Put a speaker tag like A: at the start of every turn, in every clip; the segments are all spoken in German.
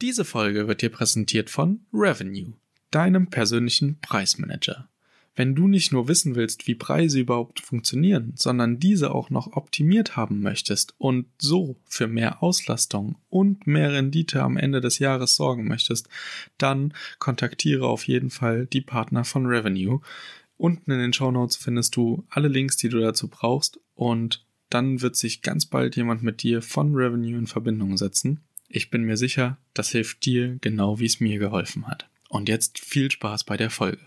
A: Diese Folge wird dir präsentiert von Revenue, deinem persönlichen Preismanager. Wenn du nicht nur wissen willst, wie Preise überhaupt funktionieren, sondern diese auch noch optimiert haben möchtest und so für mehr Auslastung und mehr Rendite am Ende des Jahres sorgen möchtest, dann kontaktiere auf jeden Fall die Partner von Revenue. Unten in den Show Notes findest du alle Links, die du dazu brauchst und dann wird sich ganz bald jemand mit dir von Revenue in Verbindung setzen. Ich bin mir sicher, das hilft dir genau wie es mir geholfen hat. Und jetzt viel Spaß bei der Folge.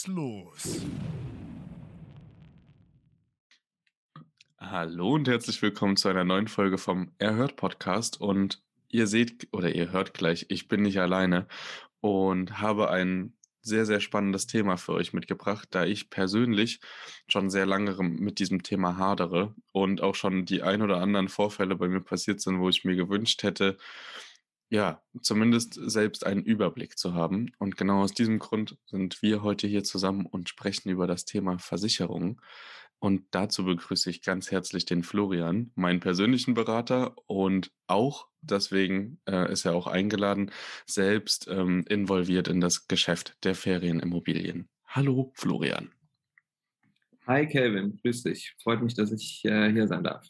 B: Geht's los.
A: Hallo und herzlich willkommen zu einer neuen Folge vom Erhört Podcast. Und ihr seht oder ihr hört gleich, ich bin nicht alleine und habe ein sehr, sehr spannendes Thema für euch mitgebracht, da ich persönlich schon sehr lange mit diesem Thema hadere und auch schon die ein oder anderen Vorfälle bei mir passiert sind, wo ich mir gewünscht hätte, ja, zumindest selbst einen Überblick zu haben. Und genau aus diesem Grund sind wir heute hier zusammen und sprechen über das Thema Versicherung. Und dazu begrüße ich ganz herzlich den Florian, meinen persönlichen Berater und auch, deswegen äh, ist er auch eingeladen, selbst ähm, involviert in das Geschäft der Ferienimmobilien. Hallo Florian.
C: Hi Kelvin, grüß dich. Freut mich, dass ich äh, hier sein darf.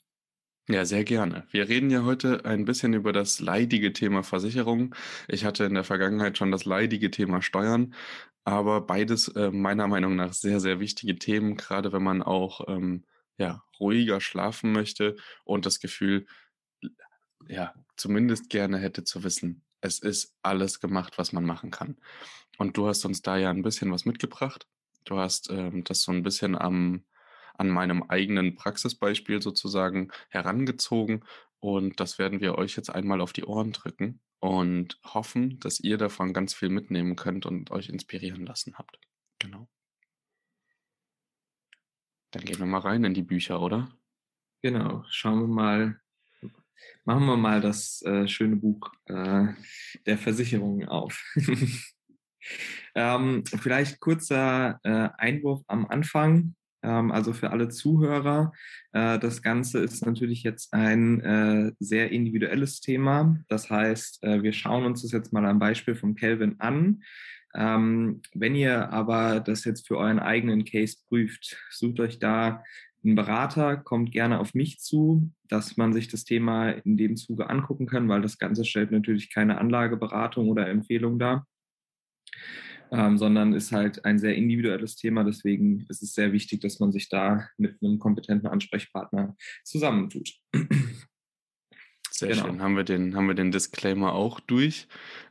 A: Ja, sehr gerne. Wir reden ja heute ein bisschen über das leidige Thema Versicherung. Ich hatte in der Vergangenheit schon das leidige Thema Steuern, aber beides äh, meiner Meinung nach sehr, sehr wichtige Themen, gerade wenn man auch ähm, ja, ruhiger schlafen möchte und das Gefühl, ja, zumindest gerne hätte zu wissen, es ist alles gemacht, was man machen kann. Und du hast uns da ja ein bisschen was mitgebracht. Du hast ähm, das so ein bisschen am an meinem eigenen Praxisbeispiel sozusagen herangezogen. Und das werden wir euch jetzt einmal auf die Ohren drücken und hoffen, dass ihr davon ganz viel mitnehmen könnt und euch inspirieren lassen habt. Genau. Dann gehen wir mal rein in die Bücher, oder?
C: Genau, schauen wir mal, machen wir mal das äh, schöne Buch äh, der Versicherungen auf. ähm, vielleicht kurzer äh, Einwurf am Anfang. Ähm, also für alle Zuhörer. Äh, das Ganze ist natürlich jetzt ein äh, sehr individuelles Thema. Das heißt, äh, wir schauen uns das jetzt mal am Beispiel von Kelvin an. Ähm, wenn ihr aber das jetzt für euren eigenen Case prüft, sucht euch da einen Berater, kommt gerne auf mich zu, dass man sich das Thema in dem Zuge angucken kann, weil das Ganze stellt natürlich keine Anlageberatung oder Empfehlung dar ähm, sondern ist halt ein sehr individuelles Thema. Deswegen ist es sehr wichtig, dass man sich da mit einem kompetenten Ansprechpartner zusammentut.
A: Sehr genau. schön. Haben wir, den, haben wir den Disclaimer auch durch.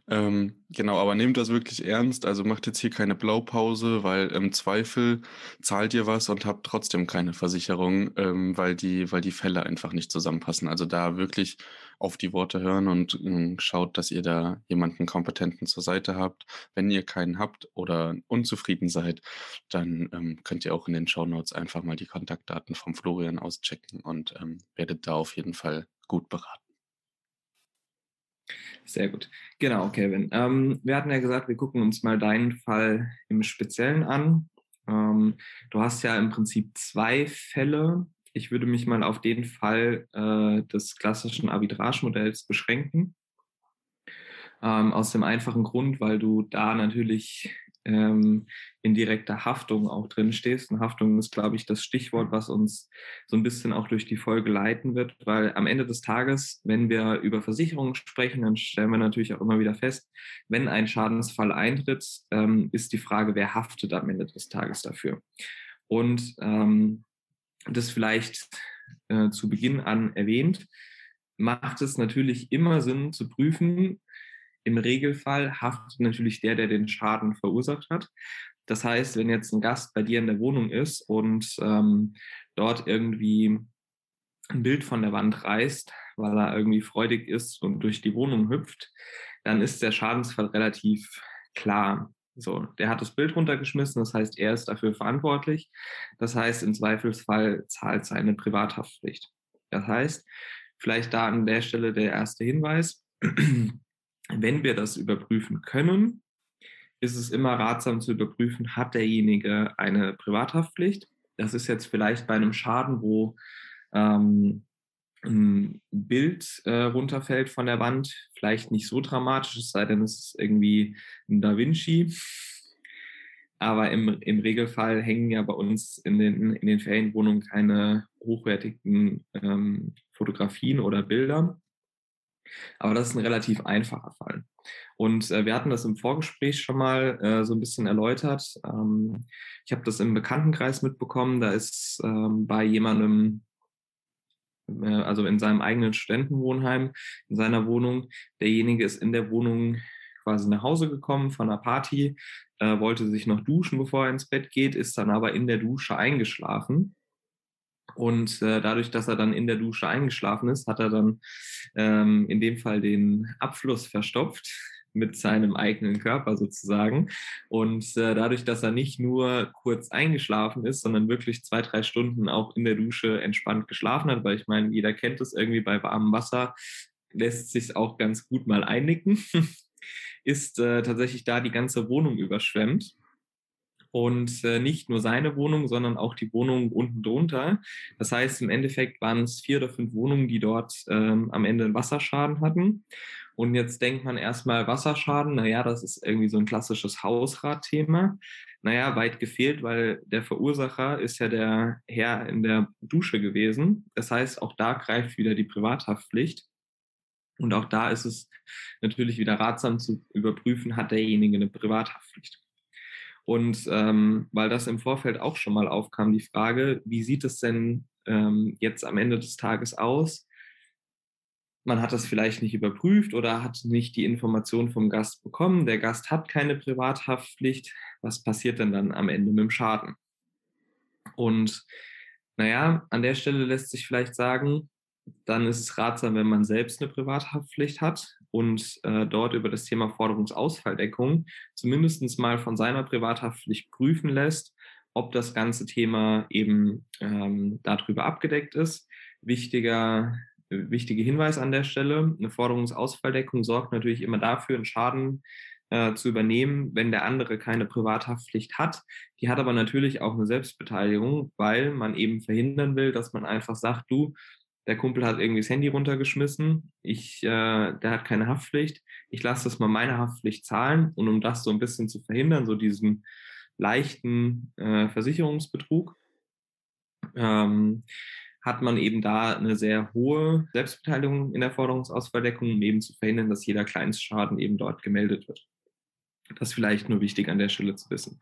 A: Ähm, genau, aber nehmt das wirklich ernst. Also macht jetzt hier keine Blaupause, weil im Zweifel zahlt ihr was und habt trotzdem keine Versicherung, ähm, weil, die, weil die Fälle einfach nicht zusammenpassen. Also da wirklich auf die Worte hören und äh, schaut, dass ihr da jemanden Kompetenten zur Seite habt. Wenn ihr keinen habt oder unzufrieden seid, dann ähm, könnt ihr auch in den Show Notes einfach mal die Kontaktdaten vom Florian auschecken und ähm, werdet da auf jeden Fall gut beraten.
C: Sehr gut. Genau, Kevin. Ähm, wir hatten ja gesagt, wir gucken uns mal deinen Fall im Speziellen an. Ähm, du hast ja im Prinzip zwei Fälle. Ich würde mich mal auf den Fall äh, des klassischen Arbitragemodells beschränken. Ähm, aus dem einfachen Grund, weil du da natürlich ähm, in direkter Haftung auch drin stehst. Und Haftung ist, glaube ich, das Stichwort, was uns so ein bisschen auch durch die Folge leiten wird, weil am Ende des Tages, wenn wir über Versicherungen sprechen, dann stellen wir natürlich auch immer wieder fest, wenn ein Schadensfall eintritt, ähm, ist die Frage, wer haftet am Ende des Tages dafür. Und ähm, das vielleicht äh, zu Beginn an erwähnt, macht es natürlich immer Sinn zu prüfen, im Regelfall haftet natürlich der, der den Schaden verursacht hat. Das heißt, wenn jetzt ein Gast bei dir in der Wohnung ist und ähm, dort irgendwie ein Bild von der Wand reißt, weil er irgendwie freudig ist und durch die Wohnung hüpft, dann ist der Schadensfall relativ klar. So, der hat das Bild runtergeschmissen, das heißt, er ist dafür verantwortlich. Das heißt, im Zweifelsfall zahlt seine Privathaftpflicht. Das heißt, vielleicht da an der Stelle der erste Hinweis, wenn wir das überprüfen können, ist es immer ratsam zu überprüfen, hat derjenige eine Privathaftpflicht. Das ist jetzt vielleicht bei einem Schaden, wo ähm, ein Bild äh, runterfällt von der Wand, vielleicht nicht so dramatisch, es sei denn, es ist irgendwie ein Da Vinci. Aber im, im Regelfall hängen ja bei uns in den, in den Ferienwohnungen keine hochwertigen ähm, Fotografien oder Bilder. Aber das ist ein relativ einfacher Fall. Und äh, wir hatten das im Vorgespräch schon mal äh, so ein bisschen erläutert. Ähm, ich habe das im Bekanntenkreis mitbekommen. Da ist ähm, bei jemandem äh, also in seinem eigenen Studentenwohnheim, in seiner Wohnung. Derjenige ist in der Wohnung quasi nach Hause gekommen von einer Party, äh, wollte sich noch duschen, bevor er ins Bett geht, ist dann aber in der Dusche eingeschlafen. Und äh, dadurch, dass er dann in der Dusche eingeschlafen ist, hat er dann ähm, in dem Fall den Abfluss verstopft mit seinem eigenen Körper sozusagen. Und äh, dadurch, dass er nicht nur kurz eingeschlafen ist, sondern wirklich zwei, drei Stunden auch in der Dusche entspannt geschlafen hat, weil ich meine, jeder kennt es irgendwie bei warmem Wasser, lässt sich auch ganz gut mal einnicken, ist äh, tatsächlich da die ganze Wohnung überschwemmt. Und äh, nicht nur seine Wohnung, sondern auch die Wohnung unten drunter. Das heißt, im Endeffekt waren es vier oder fünf Wohnungen, die dort ähm, am Ende einen Wasserschaden hatten. Und jetzt denkt man erstmal Wasserschaden, naja, das ist irgendwie so ein klassisches Hausratthema. Naja, weit gefehlt, weil der Verursacher ist ja der Herr in der Dusche gewesen. Das heißt, auch da greift wieder die Privathaftpflicht. Und auch da ist es natürlich wieder ratsam zu überprüfen, hat derjenige eine Privathaftpflicht. Und ähm, weil das im Vorfeld auch schon mal aufkam, die Frage, wie sieht es denn ähm, jetzt am Ende des Tages aus? man hat das vielleicht nicht überprüft oder hat nicht die Information vom Gast bekommen. Der Gast hat keine Privathaftpflicht. Was passiert denn dann am Ende mit dem Schaden? Und naja, an der Stelle lässt sich vielleicht sagen, dann ist es ratsam, wenn man selbst eine Privathaftpflicht hat und äh, dort über das Thema Forderungsausfalldeckung zumindest mal von seiner Privathaftpflicht prüfen lässt, ob das ganze Thema eben ähm, darüber abgedeckt ist. Wichtiger wichtige Hinweis an der Stelle. Eine Forderungsausfalldeckung sorgt natürlich immer dafür, einen Schaden äh, zu übernehmen, wenn der andere keine Privathaftpflicht hat. Die hat aber natürlich auch eine Selbstbeteiligung, weil man eben verhindern will, dass man einfach sagt, du, der Kumpel hat irgendwie das Handy runtergeschmissen, ich, äh, der hat keine Haftpflicht, ich lasse das mal meine Haftpflicht zahlen und um das so ein bisschen zu verhindern, so diesen leichten äh, Versicherungsbetrug, ähm, hat man eben da eine sehr hohe Selbstbeteiligung in der Forderungsausfalldeckung, um eben zu verhindern, dass jeder Kleinstschaden eben dort gemeldet wird. Das ist vielleicht nur wichtig an der Stelle zu wissen.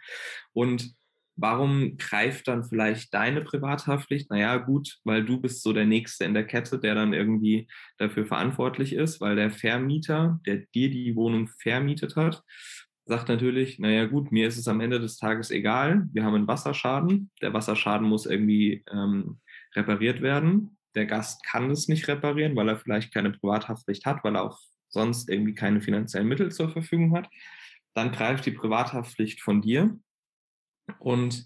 C: Und warum greift dann vielleicht deine Privathaftpflicht? Naja, gut, weil du bist so der Nächste in der Kette, der dann irgendwie dafür verantwortlich ist, weil der Vermieter, der dir die Wohnung vermietet hat, sagt natürlich, naja gut, mir ist es am Ende des Tages egal, wir haben einen Wasserschaden, der Wasserschaden muss irgendwie ähm, repariert werden. Der Gast kann es nicht reparieren, weil er vielleicht keine Privathaftpflicht hat, weil er auch sonst irgendwie keine finanziellen Mittel zur Verfügung hat. Dann greift die Privathaftpflicht von dir. Und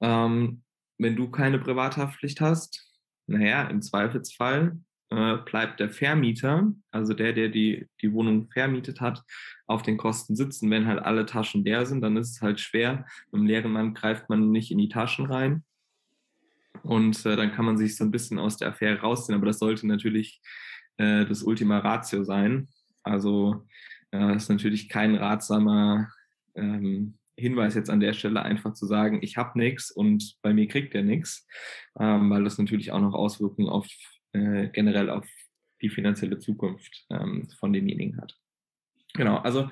C: ähm, wenn du keine Privathaftpflicht hast, naja, im Zweifelsfall äh, bleibt der Vermieter, also der, der die, die Wohnung vermietet hat, auf den Kosten sitzen. Wenn halt alle Taschen leer sind, dann ist es halt schwer. Im leeren Mann greift man nicht in die Taschen rein. Und äh, dann kann man sich so ein bisschen aus der Affäre rausziehen. Aber das sollte natürlich äh, das Ultima Ratio sein. Also äh, ist natürlich kein ratsamer ähm, Hinweis jetzt an der Stelle, einfach zu sagen, ich habe nichts und bei mir kriegt er nichts, ähm, weil das natürlich auch noch Auswirkungen auf äh, generell auf die finanzielle Zukunft ähm, von demjenigen hat. Genau, also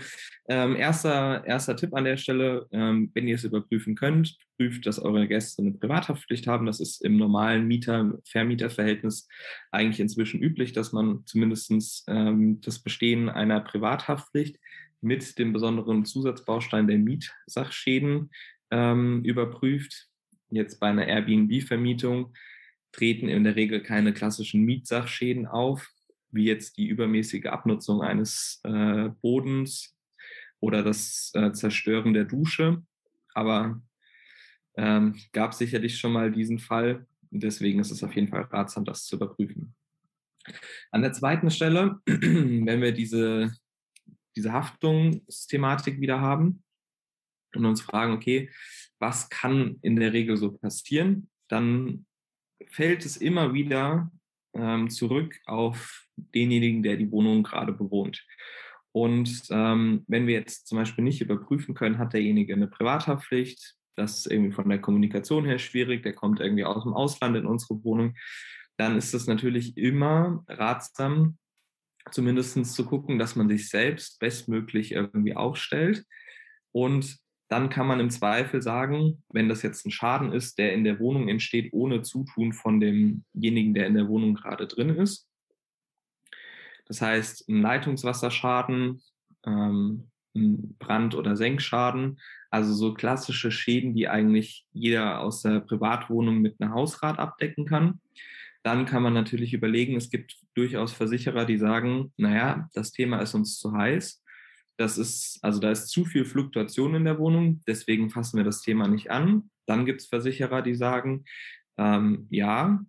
C: ähm, erster, erster Tipp an der Stelle, ähm, wenn ihr es überprüfen könnt, prüft, dass eure Gäste eine Privathaftpflicht haben. Das ist im normalen Mieter-Vermieter-Verhältnis eigentlich inzwischen üblich, dass man zumindest ähm, das Bestehen einer Privathaftpflicht mit dem besonderen Zusatzbaustein der Mietsachschäden ähm, überprüft. Jetzt bei einer Airbnb-Vermietung treten in der Regel keine klassischen Mietsachschäden auf, wie jetzt die übermäßige Abnutzung eines äh, Bodens oder das äh, Zerstören der Dusche. Aber ähm, gab sicherlich schon mal diesen Fall. Deswegen ist es auf jeden Fall ratsam, das zu überprüfen. An der zweiten Stelle, wenn wir diese, diese Haftungsthematik wieder haben und uns fragen, okay, was kann in der Regel so passieren, dann fällt es immer wieder ähm, zurück auf denjenigen, der die Wohnung gerade bewohnt. Und ähm, wenn wir jetzt zum Beispiel nicht überprüfen können, hat derjenige eine Privathaftpflicht, das ist irgendwie von der Kommunikation her schwierig, der kommt irgendwie aus dem Ausland in unsere Wohnung, dann ist es natürlich immer ratsam, zumindest zu gucken, dass man sich selbst bestmöglich irgendwie aufstellt. Und dann kann man im Zweifel sagen, wenn das jetzt ein Schaden ist, der in der Wohnung entsteht, ohne Zutun von demjenigen, der in der Wohnung gerade drin ist. Das heißt, ein Leitungswasserschaden, ähm, ein Brand- oder Senkschaden, also so klassische Schäden, die eigentlich jeder aus der Privatwohnung mit einem Hausrat abdecken kann. Dann kann man natürlich überlegen, es gibt durchaus Versicherer, die sagen, naja, das Thema ist uns zu heiß. Das ist, also da ist zu viel Fluktuation in der Wohnung, deswegen fassen wir das Thema nicht an. Dann gibt es Versicherer, die sagen, ähm, ja,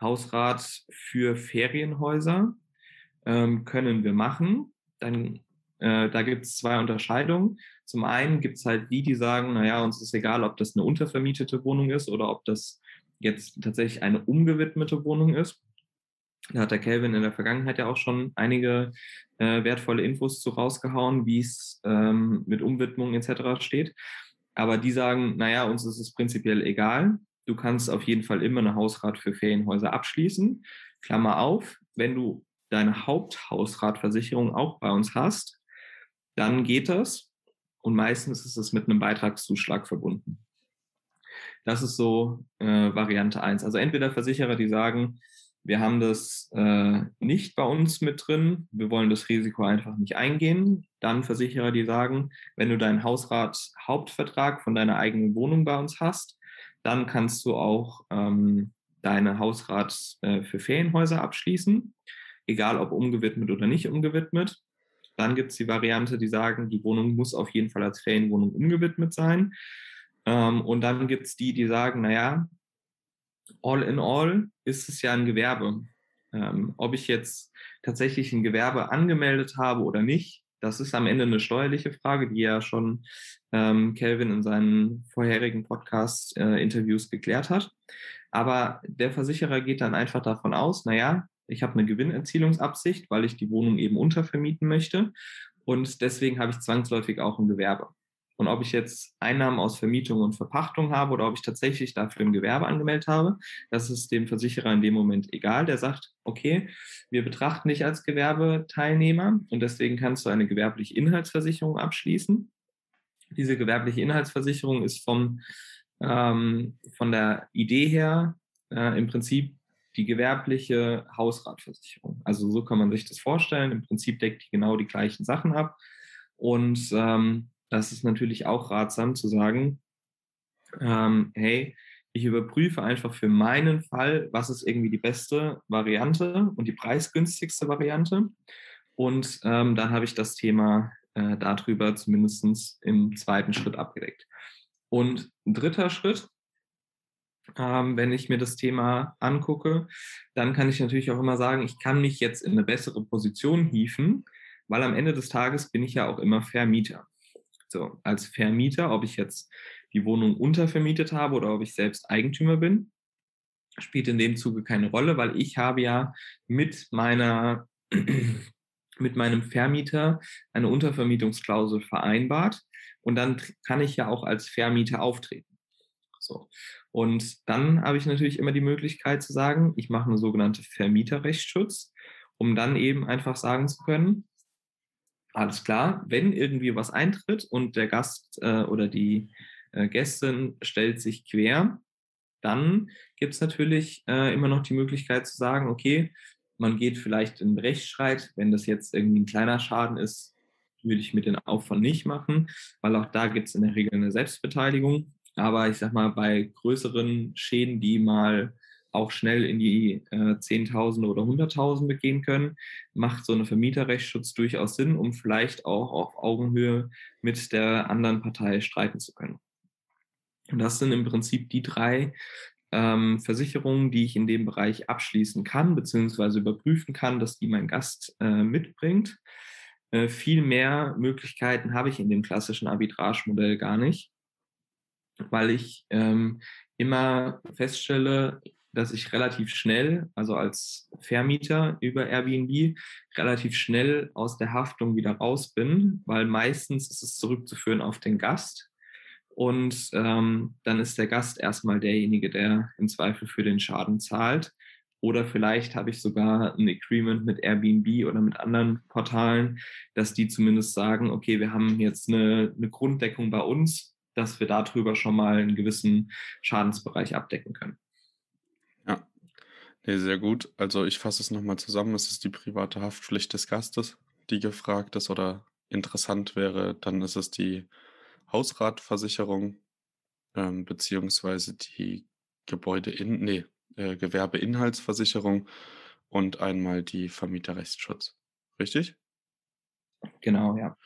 C: Hausrat für Ferienhäuser ähm, können wir machen. Dann äh, da gibt es zwei Unterscheidungen. Zum einen gibt es halt die, die sagen, naja, uns ist egal, ob das eine untervermietete Wohnung ist oder ob das jetzt tatsächlich eine umgewidmete Wohnung ist. Da hat der Kelvin in der Vergangenheit ja auch schon einige äh, wertvolle Infos zu rausgehauen, wie es ähm, mit Umwidmung etc. steht. Aber die sagen, naja, uns ist es prinzipiell egal. Du kannst auf jeden Fall immer eine Hausrat für Ferienhäuser abschließen. Klammer auf, wenn du deine Haupthausratversicherung auch bei uns hast, dann geht das. Und meistens ist es mit einem Beitragszuschlag verbunden. Das ist so äh, Variante 1. Also entweder Versicherer, die sagen, wir haben das äh, nicht bei uns mit drin, wir wollen das Risiko einfach nicht eingehen. Dann Versicherer, die sagen, wenn du deinen Hausrat-Hauptvertrag von deiner eigenen Wohnung bei uns hast, dann kannst du auch ähm, deine Hausrat äh, für Ferienhäuser abschließen, egal ob umgewidmet oder nicht umgewidmet. Dann gibt es die Variante, die sagen, die Wohnung muss auf jeden Fall als Ferienwohnung umgewidmet sein. Ähm, und dann gibt es die, die sagen, naja, all in all ist es ja ein Gewerbe. Ähm, ob ich jetzt tatsächlich ein Gewerbe angemeldet habe oder nicht, das ist am Ende eine steuerliche Frage, die ja schon ähm, Kelvin in seinen vorherigen Podcast-Interviews äh, geklärt hat. Aber der Versicherer geht dann einfach davon aus, naja, ich habe eine Gewinnerzielungsabsicht, weil ich die Wohnung eben untervermieten möchte. Und deswegen habe ich zwangsläufig auch ein Gewerbe. Und ob ich jetzt Einnahmen aus Vermietung und Verpachtung habe oder ob ich tatsächlich dafür ein Gewerbe angemeldet habe, das ist dem Versicherer in dem Moment egal. Der sagt, okay, wir betrachten dich als Gewerbeteilnehmer und deswegen kannst du eine gewerbliche Inhaltsversicherung abschließen. Diese gewerbliche Inhaltsversicherung ist vom, ähm, von der Idee her äh, im Prinzip die gewerbliche Hausratversicherung. Also so kann man sich das vorstellen. Im Prinzip deckt die genau die gleichen Sachen ab. Und ähm, das ist natürlich auch ratsam zu sagen, ähm, hey, ich überprüfe einfach für meinen Fall, was ist irgendwie die beste Variante und die preisgünstigste Variante. Und ähm, dann habe ich das Thema äh, darüber zumindest im zweiten Schritt abgedeckt. Und dritter Schritt, ähm, wenn ich mir das Thema angucke, dann kann ich natürlich auch immer sagen, ich kann mich jetzt in eine bessere Position hieven, weil am Ende des Tages bin ich ja auch immer Vermieter. So, als Vermieter, ob ich jetzt die Wohnung untervermietet habe oder ob ich selbst Eigentümer bin, spielt in dem Zuge keine Rolle, weil ich habe ja mit meiner mit meinem Vermieter eine Untervermietungsklausel vereinbart und dann kann ich ja auch als Vermieter auftreten. So. Und dann habe ich natürlich immer die Möglichkeit zu sagen, ich mache eine sogenannte Vermieterrechtsschutz, um dann eben einfach sagen zu können, alles klar, wenn irgendwie was eintritt und der Gast äh, oder die äh, Gästin stellt sich quer, dann gibt es natürlich äh, immer noch die Möglichkeit zu sagen, okay, man geht vielleicht in Rechtsstreit, wenn das jetzt irgendwie ein kleiner Schaden ist, würde ich mit den Aufwand nicht machen, weil auch da gibt es in der Regel eine Selbstbeteiligung. Aber ich sag mal, bei größeren Schäden, die mal auch schnell in die äh, Zehntausende oder Hunderttausende gehen können, macht so eine Vermieterrechtsschutz durchaus Sinn, um vielleicht auch auf Augenhöhe mit der anderen Partei streiten zu können. Und das sind im Prinzip die drei ähm, Versicherungen, die ich in dem Bereich abschließen kann, beziehungsweise überprüfen kann, dass die mein Gast äh, mitbringt. Äh, viel mehr Möglichkeiten habe ich in dem klassischen Arbitragemodell gar nicht, weil ich ähm, immer feststelle, dass ich relativ schnell, also als Vermieter über Airbnb, relativ schnell aus der Haftung wieder raus bin, weil meistens ist es zurückzuführen auf den Gast. Und ähm, dann ist der Gast erstmal derjenige, der im Zweifel für den Schaden zahlt. Oder vielleicht habe ich sogar ein Agreement mit Airbnb oder mit anderen Portalen, dass die zumindest sagen, okay, wir haben jetzt eine, eine Grunddeckung bei uns, dass wir darüber schon mal einen gewissen Schadensbereich abdecken können.
A: Nee, sehr gut. Also ich fasse es nochmal zusammen. Es ist die private Haftpflicht des Gastes, die gefragt ist oder interessant wäre. Dann ist es die Hausratversicherung ähm, beziehungsweise die Gebäude in, nee, äh, Gewerbeinhaltsversicherung und einmal die Vermieterrechtsschutz. Richtig?
C: Genau, ja.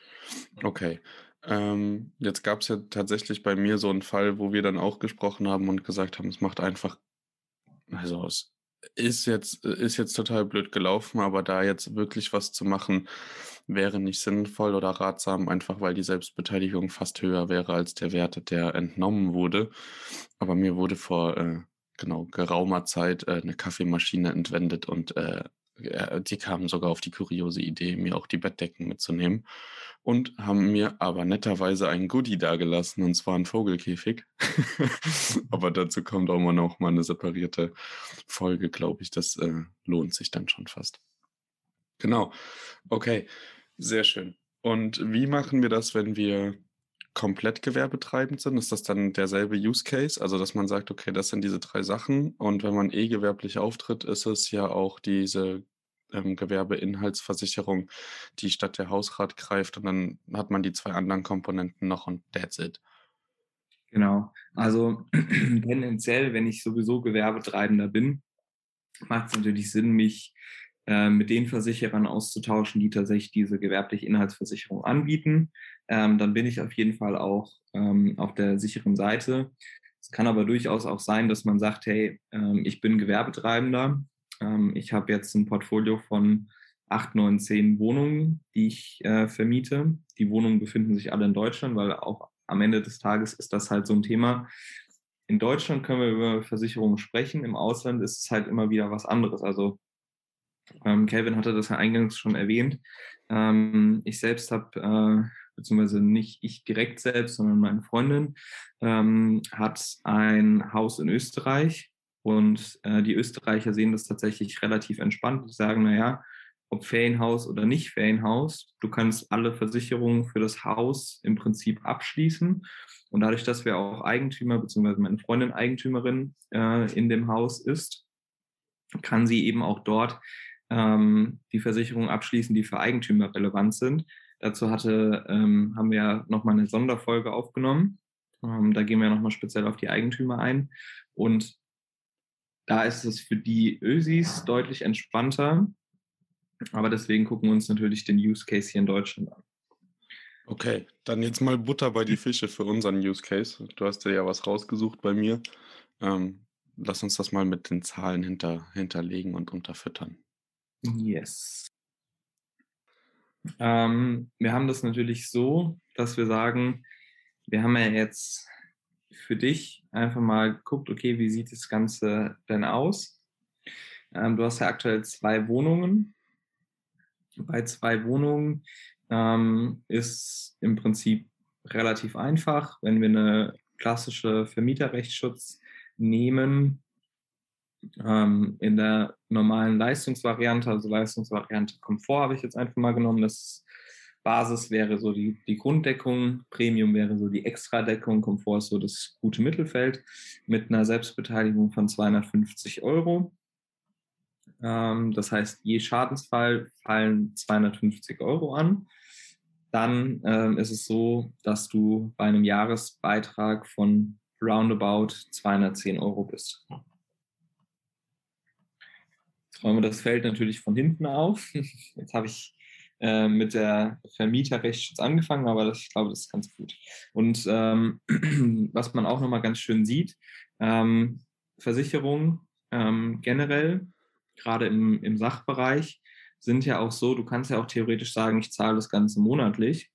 A: Okay. Ähm, jetzt gab es ja tatsächlich bei mir so einen Fall, wo wir dann auch gesprochen haben und gesagt haben, es macht einfach, also es ist jetzt, ist jetzt total blöd gelaufen, aber da jetzt wirklich was zu machen, wäre nicht sinnvoll oder ratsam, einfach weil die Selbstbeteiligung fast höher wäre als der Wert, der entnommen wurde. Aber mir wurde vor äh, genau geraumer Zeit äh, eine Kaffeemaschine entwendet und äh, die kamen sogar auf die kuriose Idee, mir auch die Bettdecken mitzunehmen und haben mir aber netterweise ein Goodie dagelassen, und zwar ein Vogelkäfig. aber dazu kommt auch mal noch mal eine separierte Folge, glaube ich. Das äh, lohnt sich dann schon fast. Genau. Okay, sehr schön. Und wie machen wir das, wenn wir komplett gewerbetreibend sind? Ist das dann derselbe Use Case? Also, dass man sagt, okay, das sind diese drei Sachen. Und wenn man eh gewerblich auftritt, ist es ja auch diese ähm, Gewerbeinhaltsversicherung, die statt der Hausrat greift. Und dann hat man die zwei anderen Komponenten noch und that's it.
C: Genau. Also tendenziell, wenn ich sowieso Gewerbetreibender bin, macht es natürlich Sinn, mich äh, mit den Versicherern auszutauschen, die tatsächlich diese gewerbliche Inhaltsversicherung anbieten. Ähm, dann bin ich auf jeden Fall auch ähm, auf der sicheren Seite. Es kann aber durchaus auch sein, dass man sagt, hey, ähm, ich bin Gewerbetreibender. Ähm, ich habe jetzt ein Portfolio von acht, neun, zehn Wohnungen, die ich äh, vermiete. Die Wohnungen befinden sich alle in Deutschland, weil auch am Ende des Tages ist das halt so ein Thema. In Deutschland können wir über Versicherungen sprechen, im Ausland ist es halt immer wieder was anderes. Also ähm, hatte das ja eingangs schon erwähnt. Ähm, ich selbst habe, äh, beziehungsweise nicht ich direkt selbst, sondern meine Freundin, ähm, hat ein Haus in Österreich. Und äh, die Österreicher sehen das tatsächlich relativ entspannt. Die sagen, naja, ob Ferienhaus oder nicht Ferienhaus, du kannst alle Versicherungen für das Haus im Prinzip abschließen. Und dadurch, dass wir auch Eigentümer, beziehungsweise meine Freundin Eigentümerin äh, in dem Haus ist, kann sie eben auch dort ähm, die Versicherungen abschließen, die für Eigentümer relevant sind. Dazu hatte, ähm, haben wir nochmal eine Sonderfolge aufgenommen. Ähm, da gehen wir nochmal speziell auf die Eigentümer ein. Und da ist es für die Ösis deutlich entspannter. Aber deswegen gucken wir uns natürlich den Use Case hier in Deutschland an.
A: Okay, dann jetzt mal Butter bei die Fische für unseren Use Case. Du hast ja was rausgesucht bei mir. Ähm, lass uns das mal mit den Zahlen hinter, hinterlegen und unterfüttern.
C: Yes. Ähm, wir haben das natürlich so, dass wir sagen, wir haben ja jetzt für dich einfach mal geguckt, okay, wie sieht das Ganze denn aus? Ähm, du hast ja aktuell zwei Wohnungen. Bei zwei Wohnungen ähm, ist im Prinzip relativ einfach, wenn wir eine klassische Vermieterrechtsschutz nehmen, ähm, in der normalen Leistungsvariante, also Leistungsvariante Komfort habe ich jetzt einfach mal genommen. Das Basis wäre so die, die Grunddeckung, Premium wäre so die Extradeckung, Komfort ist so das gute Mittelfeld mit einer Selbstbeteiligung von 250 Euro. Ähm, das heißt, je Schadensfall fallen 250 Euro an. Dann ähm, ist es so, dass du bei einem Jahresbeitrag von roundabout 210 Euro bist. räume das Feld natürlich von hinten auf. Jetzt habe ich äh, mit der Vermieterrechtsschutz angefangen, aber das, ich glaube, das ist ganz gut. Und ähm, was man auch nochmal ganz schön sieht, ähm, Versicherungen ähm, generell, gerade im, im Sachbereich, sind ja auch so, du kannst ja auch theoretisch sagen, ich zahle das Ganze monatlich.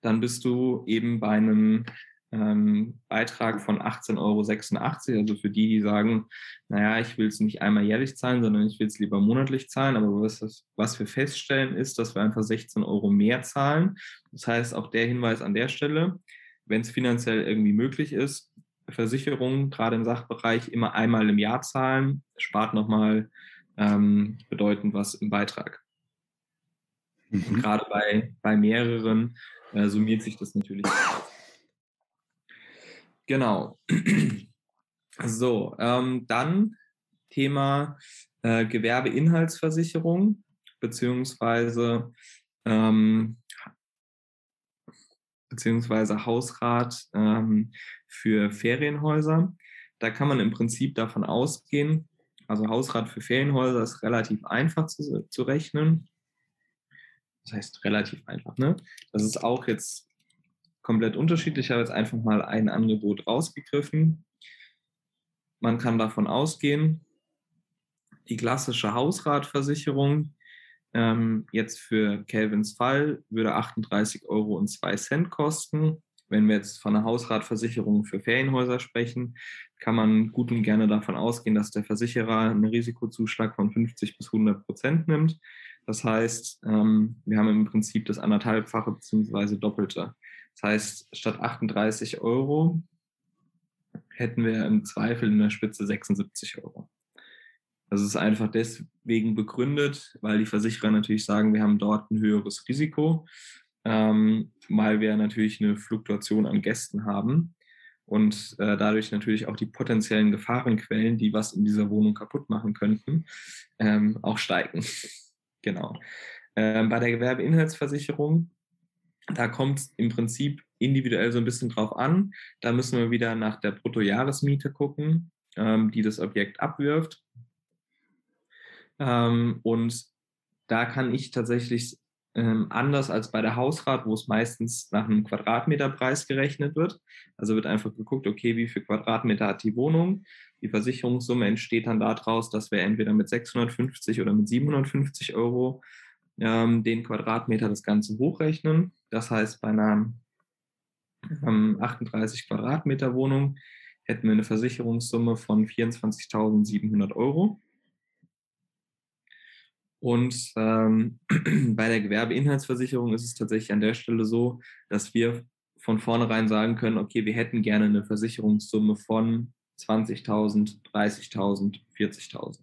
C: Dann bist du eben bei einem ähm, Beitrag von 18,86 Euro. Also für die, die sagen, naja, ich will es nicht einmal jährlich zahlen, sondern ich will es lieber monatlich zahlen. Aber was, was wir feststellen, ist, dass wir einfach 16 Euro mehr zahlen. Das heißt, auch der Hinweis an der Stelle, wenn es finanziell irgendwie möglich ist, Versicherungen, gerade im Sachbereich, immer einmal im Jahr zahlen, spart nochmal ähm, bedeutend was im Beitrag. Mhm. Und gerade bei, bei mehreren äh, summiert sich das natürlich. Genau. So, ähm, dann Thema äh, Gewerbeinhaltsversicherung beziehungsweise ähm, beziehungsweise Hausrat ähm, für Ferienhäuser. Da kann man im Prinzip davon ausgehen, also Hausrat für Ferienhäuser ist relativ einfach zu, zu rechnen. Das heißt relativ einfach, ne? Das ist auch jetzt komplett unterschiedlich. Ich habe jetzt einfach mal ein Angebot rausgegriffen. Man kann davon ausgehen, die klassische Hausratversicherung ähm, jetzt für Calvins Fall würde 38,02 Euro kosten. Wenn wir jetzt von einer Hausratversicherung für Ferienhäuser sprechen, kann man gut und gerne davon ausgehen, dass der Versicherer einen Risikozuschlag von 50 bis 100 Prozent nimmt. Das heißt, ähm, wir haben im Prinzip das anderthalbfache bzw. doppelte. Das heißt, statt 38 Euro hätten wir im Zweifel in der Spitze 76 Euro. Das ist einfach deswegen begründet, weil die Versicherer natürlich sagen, wir haben dort ein höheres Risiko, ähm, weil wir natürlich eine Fluktuation an Gästen haben und äh, dadurch natürlich auch die potenziellen Gefahrenquellen, die was in dieser Wohnung kaputt machen könnten, ähm, auch steigen. genau. Ähm, bei der Gewerbeinhaltsversicherung da kommt es im Prinzip individuell so ein bisschen drauf an. Da müssen wir wieder nach der Bruttojahresmiete gucken, ähm, die das Objekt abwirft. Ähm, und da kann ich tatsächlich ähm, anders als bei der Hausrat, wo es meistens nach einem Quadratmeterpreis gerechnet wird. Also wird einfach geguckt, okay, wie viel Quadratmeter hat die Wohnung. Die Versicherungssumme entsteht dann daraus, dass wir entweder mit 650 oder mit 750 Euro ähm, den Quadratmeter das Ganze hochrechnen. Das heißt, bei einer ähm, 38 Quadratmeter Wohnung hätten wir eine Versicherungssumme von 24.700 Euro. Und ähm, bei der Gewerbeinhaltsversicherung ist es tatsächlich an der Stelle so, dass wir von vornherein sagen können, okay, wir hätten gerne eine Versicherungssumme von 20.000, 30.000, 40.000.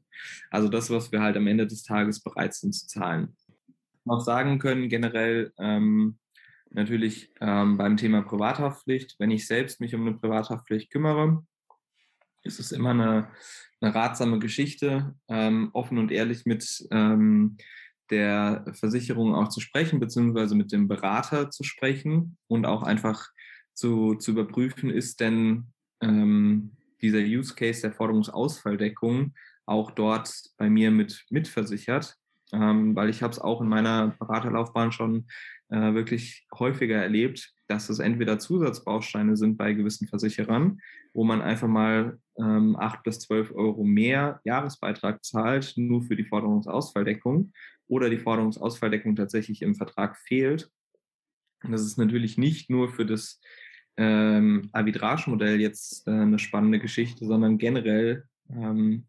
C: Also das, was wir halt am Ende des Tages bereit sind zu zahlen noch sagen können, generell ähm, natürlich ähm, beim Thema Privathaftpflicht, wenn ich selbst mich um eine Privathaftpflicht kümmere, ist es immer eine, eine ratsame Geschichte, ähm, offen und ehrlich mit ähm, der Versicherung auch zu sprechen, beziehungsweise mit dem Berater zu sprechen und auch einfach zu, zu überprüfen, ist denn ähm, dieser Use Case der Forderungsausfalldeckung auch dort bei mir mit mitversichert ähm, weil ich habe es auch in meiner Beraterlaufbahn schon äh, wirklich häufiger erlebt, dass es entweder Zusatzbausteine sind bei gewissen Versicherern, wo man einfach mal ähm, 8 bis 12 Euro mehr Jahresbeitrag zahlt, nur für die Forderungsausfalldeckung, oder die Forderungsausfalldeckung tatsächlich im Vertrag fehlt. Und das ist natürlich nicht nur für das ähm, Arbitrage-Modell jetzt äh, eine spannende Geschichte, sondern generell, ähm,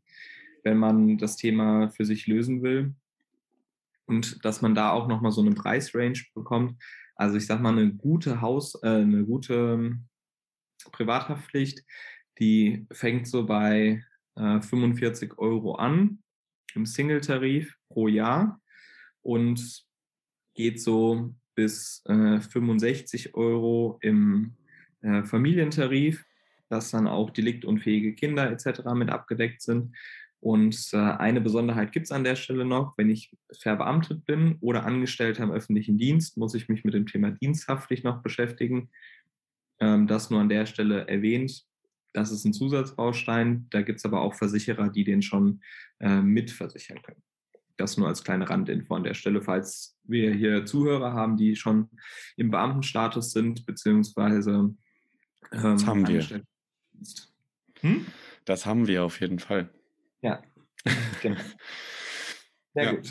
C: wenn man das Thema für sich lösen will, und dass man da auch nochmal so eine Preisrange bekommt. Also ich sag mal, eine gute Haus, äh, eine gute ähm, Privathaftpflicht, die fängt so bei äh, 45 Euro an im Single-Tarif pro Jahr und geht so bis äh, 65 Euro im äh, Familientarif, dass dann auch deliktunfähige Kinder etc. mit abgedeckt sind. Und äh, eine Besonderheit gibt es an der Stelle noch, wenn ich verbeamtet bin oder Angestellter im öffentlichen Dienst, muss ich mich mit dem Thema diensthaftlich noch beschäftigen. Ähm, das nur an der Stelle erwähnt. Das ist ein Zusatzbaustein. Da gibt es aber auch Versicherer, die den schon äh, mitversichern können. Das nur als kleine Randinfo an der Stelle, falls wir hier Zuhörer haben, die schon im Beamtenstatus sind, beziehungsweise
A: ähm, das haben wir. Hm? Das haben wir auf jeden Fall.
C: Ja, genau. Sehr ja. gut.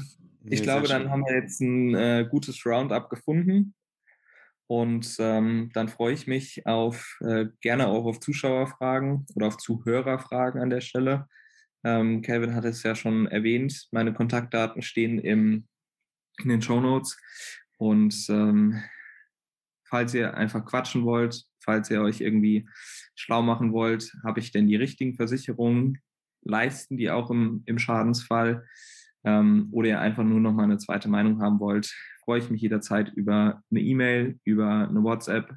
C: Ich nee, glaube, dann haben wir jetzt ein äh, gutes Roundup gefunden. Und ähm, dann freue ich mich auf äh, gerne auch auf Zuschauerfragen oder auf Zuhörerfragen an der Stelle. Ähm, Calvin hat es ja schon erwähnt. Meine Kontaktdaten stehen im, in den Show Notes. Und ähm, falls ihr einfach quatschen wollt, falls ihr euch irgendwie schlau machen wollt, habe ich denn die richtigen Versicherungen? Leisten die auch im, im Schadensfall? Ähm, oder ihr einfach nur noch mal eine zweite Meinung haben wollt, freue ich mich jederzeit über eine E-Mail, über eine WhatsApp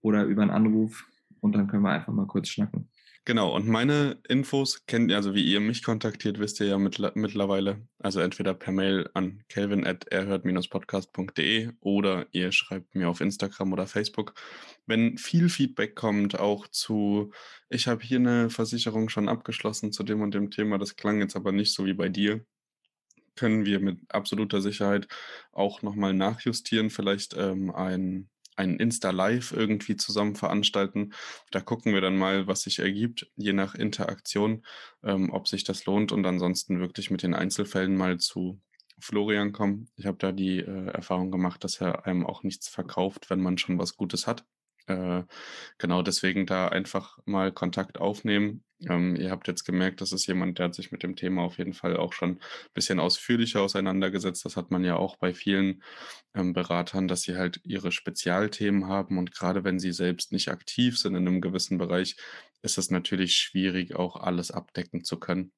C: oder über einen Anruf und dann können wir einfach mal kurz schnacken.
A: Genau, und meine Infos kennt ihr, also wie ihr mich kontaktiert, wisst ihr ja mittler mittlerweile. Also entweder per Mail an kelvin.erhört-podcast.de oder ihr schreibt mir auf Instagram oder Facebook. Wenn viel Feedback kommt, auch zu, ich habe hier eine Versicherung schon abgeschlossen zu dem und dem Thema, das klang jetzt aber nicht so wie bei dir, können wir mit absoluter Sicherheit auch nochmal nachjustieren, vielleicht ähm, ein ein Insta-Live irgendwie zusammen veranstalten. Da gucken wir dann mal, was sich ergibt, je nach Interaktion, ähm, ob sich das lohnt und ansonsten wirklich mit den Einzelfällen mal zu Florian kommen. Ich habe da die äh, Erfahrung gemacht, dass er einem auch nichts verkauft, wenn man schon was Gutes hat. Äh, genau deswegen da einfach mal Kontakt aufnehmen. Ähm, ihr habt jetzt gemerkt, das ist jemand, der hat sich mit dem Thema auf jeden Fall auch schon ein bisschen ausführlicher auseinandergesetzt. Das hat man ja auch bei vielen ähm, Beratern, dass sie halt ihre Spezialthemen haben und gerade wenn sie selbst nicht aktiv sind in einem gewissen Bereich, ist es natürlich schwierig, auch alles abdecken zu können.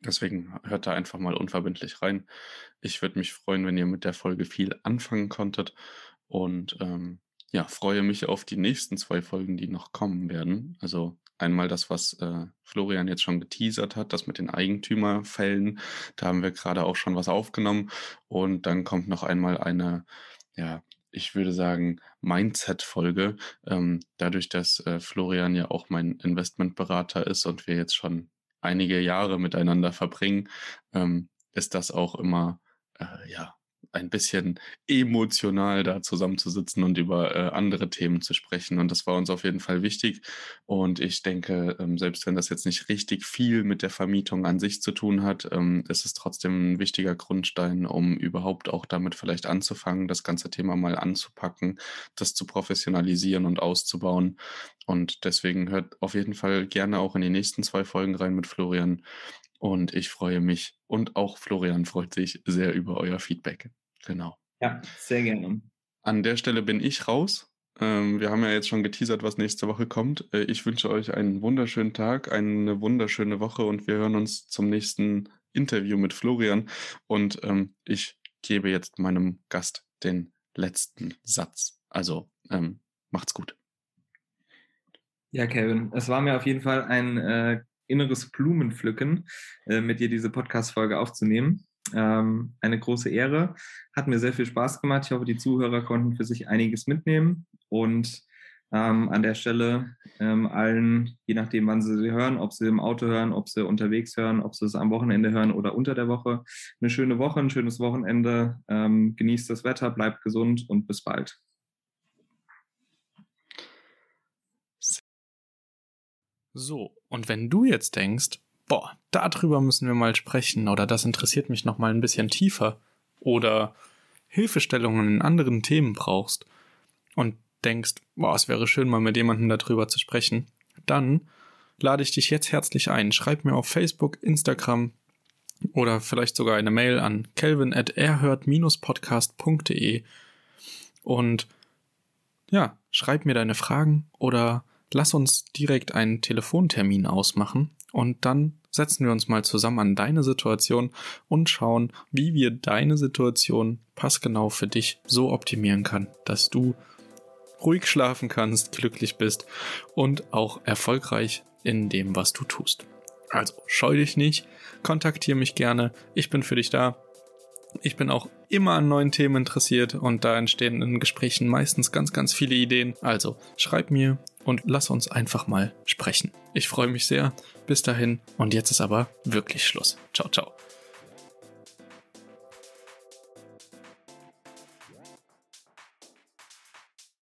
A: Deswegen hört da einfach mal unverbindlich rein. Ich würde mich freuen, wenn ihr mit der Folge viel anfangen konntet und ähm, ja, freue mich auf die nächsten zwei Folgen, die noch kommen werden. Also einmal das, was äh, Florian jetzt schon geteasert hat, das mit den Eigentümerfällen. Da haben wir gerade auch schon was aufgenommen. Und dann kommt noch einmal eine, ja, ich würde sagen, Mindset-Folge. Ähm, dadurch, dass äh, Florian ja auch mein Investmentberater ist und wir jetzt schon einige Jahre miteinander verbringen, ähm, ist das auch immer, äh, ja, ein bisschen emotional da zusammenzusitzen und über äh, andere Themen zu sprechen. Und das war uns auf jeden Fall wichtig. Und ich denke, ähm, selbst wenn das jetzt nicht richtig viel mit der Vermietung an sich zu tun hat, ähm, ist es trotzdem ein wichtiger Grundstein, um überhaupt auch damit vielleicht anzufangen, das ganze Thema mal anzupacken, das zu professionalisieren und auszubauen. Und deswegen hört auf jeden Fall gerne auch in die nächsten zwei Folgen rein mit Florian. Und ich freue mich und auch Florian freut sich sehr über euer Feedback. Genau.
C: Ja, sehr gerne.
A: An der Stelle bin ich raus. Ähm, wir haben ja jetzt schon geteasert, was nächste Woche kommt. Äh, ich wünsche euch einen wunderschönen Tag, eine wunderschöne Woche und wir hören uns zum nächsten Interview mit Florian. Und ähm, ich gebe jetzt meinem Gast den letzten Satz. Also ähm, macht's gut.
C: Ja, Kevin, es war mir auf jeden Fall ein äh, inneres Blumenpflücken, äh, mit dir diese Podcast-Folge aufzunehmen. Ähm, eine große Ehre. Hat mir sehr viel Spaß gemacht. Ich hoffe, die Zuhörer konnten für sich einiges mitnehmen. Und ähm, an der Stelle ähm, allen, je nachdem, wann sie sie hören, ob sie im Auto hören, ob sie unterwegs hören, ob sie es am Wochenende hören oder unter der Woche, eine schöne Woche, ein schönes Wochenende. Ähm, genießt das Wetter, bleibt gesund und bis bald.
D: So, und wenn du jetzt denkst, boah, darüber müssen wir mal sprechen oder das interessiert mich noch mal ein bisschen tiefer. Oder Hilfestellungen in anderen Themen brauchst und denkst, boah, es wäre schön mal mit jemandem darüber zu sprechen, dann lade ich dich jetzt herzlich ein. Schreib mir auf Facebook, Instagram oder vielleicht sogar eine Mail an kelvin at erhört-podcast.de und ja, schreib mir deine Fragen oder lass uns direkt einen Telefontermin ausmachen und dann setzen wir uns mal zusammen an deine Situation und schauen, wie wir deine Situation passgenau für dich so optimieren kann, dass du ruhig schlafen kannst, glücklich bist und auch erfolgreich in dem, was du tust. Also scheu dich nicht, kontaktiere mich gerne, ich bin für dich da. Ich bin auch immer an neuen Themen interessiert und da entstehen in Gesprächen meistens ganz, ganz viele Ideen. Also schreib mir und lass uns einfach mal sprechen. Ich freue mich sehr. Bis dahin und jetzt ist aber wirklich Schluss. Ciao, ciao.